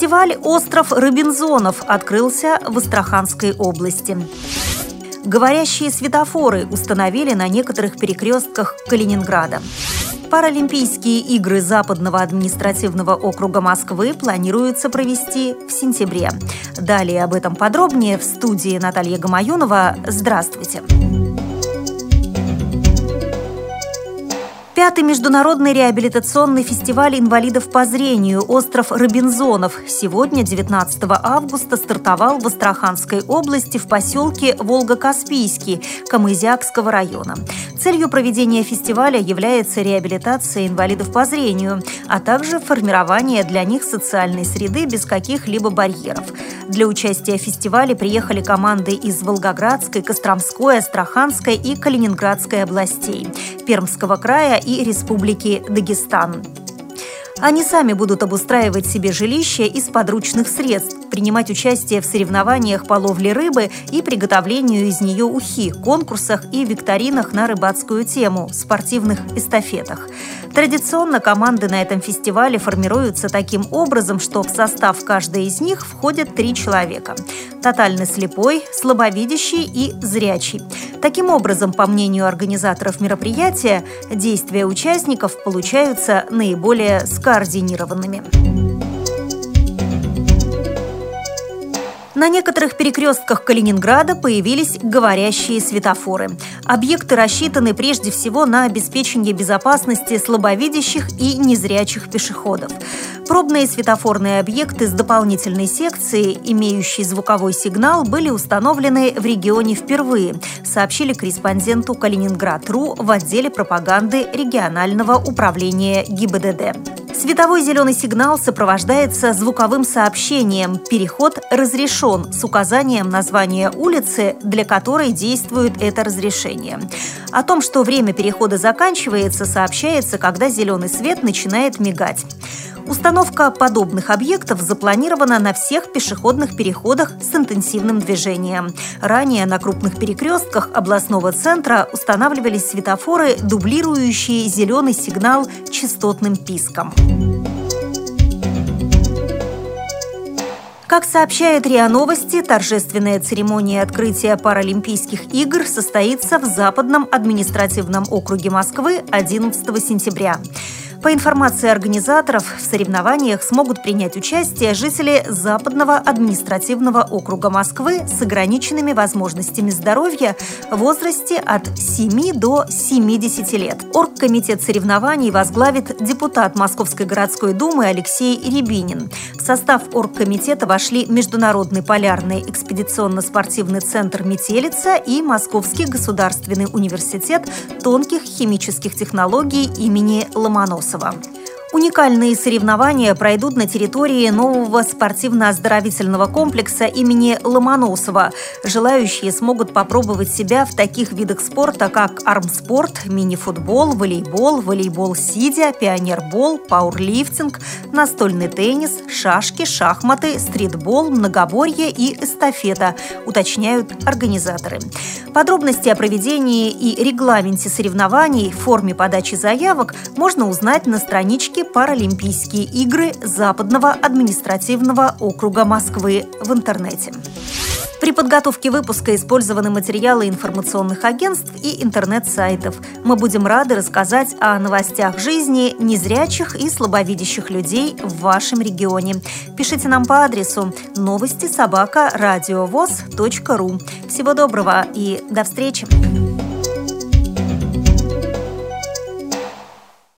Фестиваль «Остров Робинзонов» открылся в Астраханской области. Говорящие светофоры установили на некоторых перекрестках Калининграда. Паралимпийские игры Западного административного округа Москвы планируется провести в сентябре. Далее об этом подробнее в студии Наталья Гамаюнова. Здравствуйте! Здравствуйте! Пятый международный реабилитационный фестиваль инвалидов по зрению «Остров Робинзонов» сегодня, 19 августа, стартовал в Астраханской области в поселке Волго-Каспийский Камызякского района. Целью проведения фестиваля является реабилитация инвалидов по зрению, а также формирование для них социальной среды без каких-либо барьеров. Для участия в фестивале приехали команды из Волгоградской, Костромской, Астраханской и Калининградской областей, Пермского края и Республики Дагестан. Они сами будут обустраивать себе жилище из подручных средств, принимать участие в соревнованиях по ловле рыбы и приготовлению из нее ухи, конкурсах и викторинах на рыбацкую тему, спортивных эстафетах. Традиционно команды на этом фестивале формируются таким образом, что в состав каждой из них входят три человека – тотально слепой, слабовидящий и зрячий. Таким образом, по мнению организаторов мероприятия, действия участников получаются наиболее скоординированными. На некоторых перекрестках Калининграда появились говорящие светофоры. Объекты рассчитаны прежде всего на обеспечение безопасности слабовидящих и незрячих пешеходов. Пробные светофорные объекты с дополнительной секцией, имеющие звуковой сигнал, были установлены в регионе впервые, сообщили корреспонденту Калининград.ру в отделе пропаганды регионального управления ГИБДД. Световой зеленый сигнал сопровождается звуковым сообщением «Переход разрешен» с указанием названия улицы, для которой действует это разрешение. О том, что время перехода заканчивается, сообщается, когда зеленый свет начинает мигать. Установка подобных объектов запланирована на всех пешеходных переходах с интенсивным движением. Ранее на крупных перекрестках областного центра устанавливались светофоры, дублирующие зеленый сигнал частотным писком. Как сообщает РИА Новости, торжественная церемония открытия Паралимпийских игр состоится в Западном административном округе Москвы 11 сентября. По информации организаторов, в соревнованиях смогут принять участие жители Западного административного округа Москвы с ограниченными возможностями здоровья в возрасте от 7 до 70 лет. Оргкомитет соревнований возглавит депутат Московской городской думы Алексей Рябинин. В состав оргкомитета вошли Международный полярный экспедиционно-спортивный центр «Метелица» и Московский государственный университет тонких химических технологий имени Ломоносова. Уникальные соревнования пройдут на территории нового спортивно-оздоровительного комплекса имени Ломоносова. Желающие смогут попробовать себя в таких видах спорта, как армспорт, мини-футбол, волейбол, волейбол сидя, пионербол, пауэрлифтинг, настольный теннис, шашки, шахматы, стритбол, многоборье и эстафета, уточняют организаторы. Подробности о проведении и регламенте соревнований, форме подачи заявок можно узнать на страничке Всероссийские Паралимпийские игры Западного административного округа Москвы в интернете. При подготовке выпуска использованы материалы информационных агентств и интернет-сайтов. Мы будем рады рассказать о новостях жизни незрячих и слабовидящих людей в вашем регионе. Пишите нам по адресу новости собака ру. Всего доброго и до встречи!